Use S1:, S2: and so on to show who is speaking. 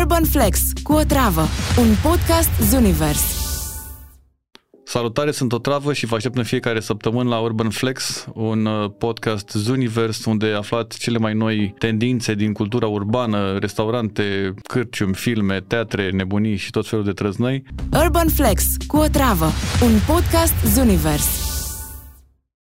S1: Urban Flex cu o travă, un podcast Zunivers.
S2: Salutare, sunt o travă și vă aștept în fiecare săptămână la Urban Flex, un uh, podcast Zunivers unde aflați cele mai noi tendințe din cultura urbană, restaurante, cârciumi, filme, teatre, nebunii și tot felul de trăznăi.
S1: Urban Flex cu o travă, un podcast Zunivers.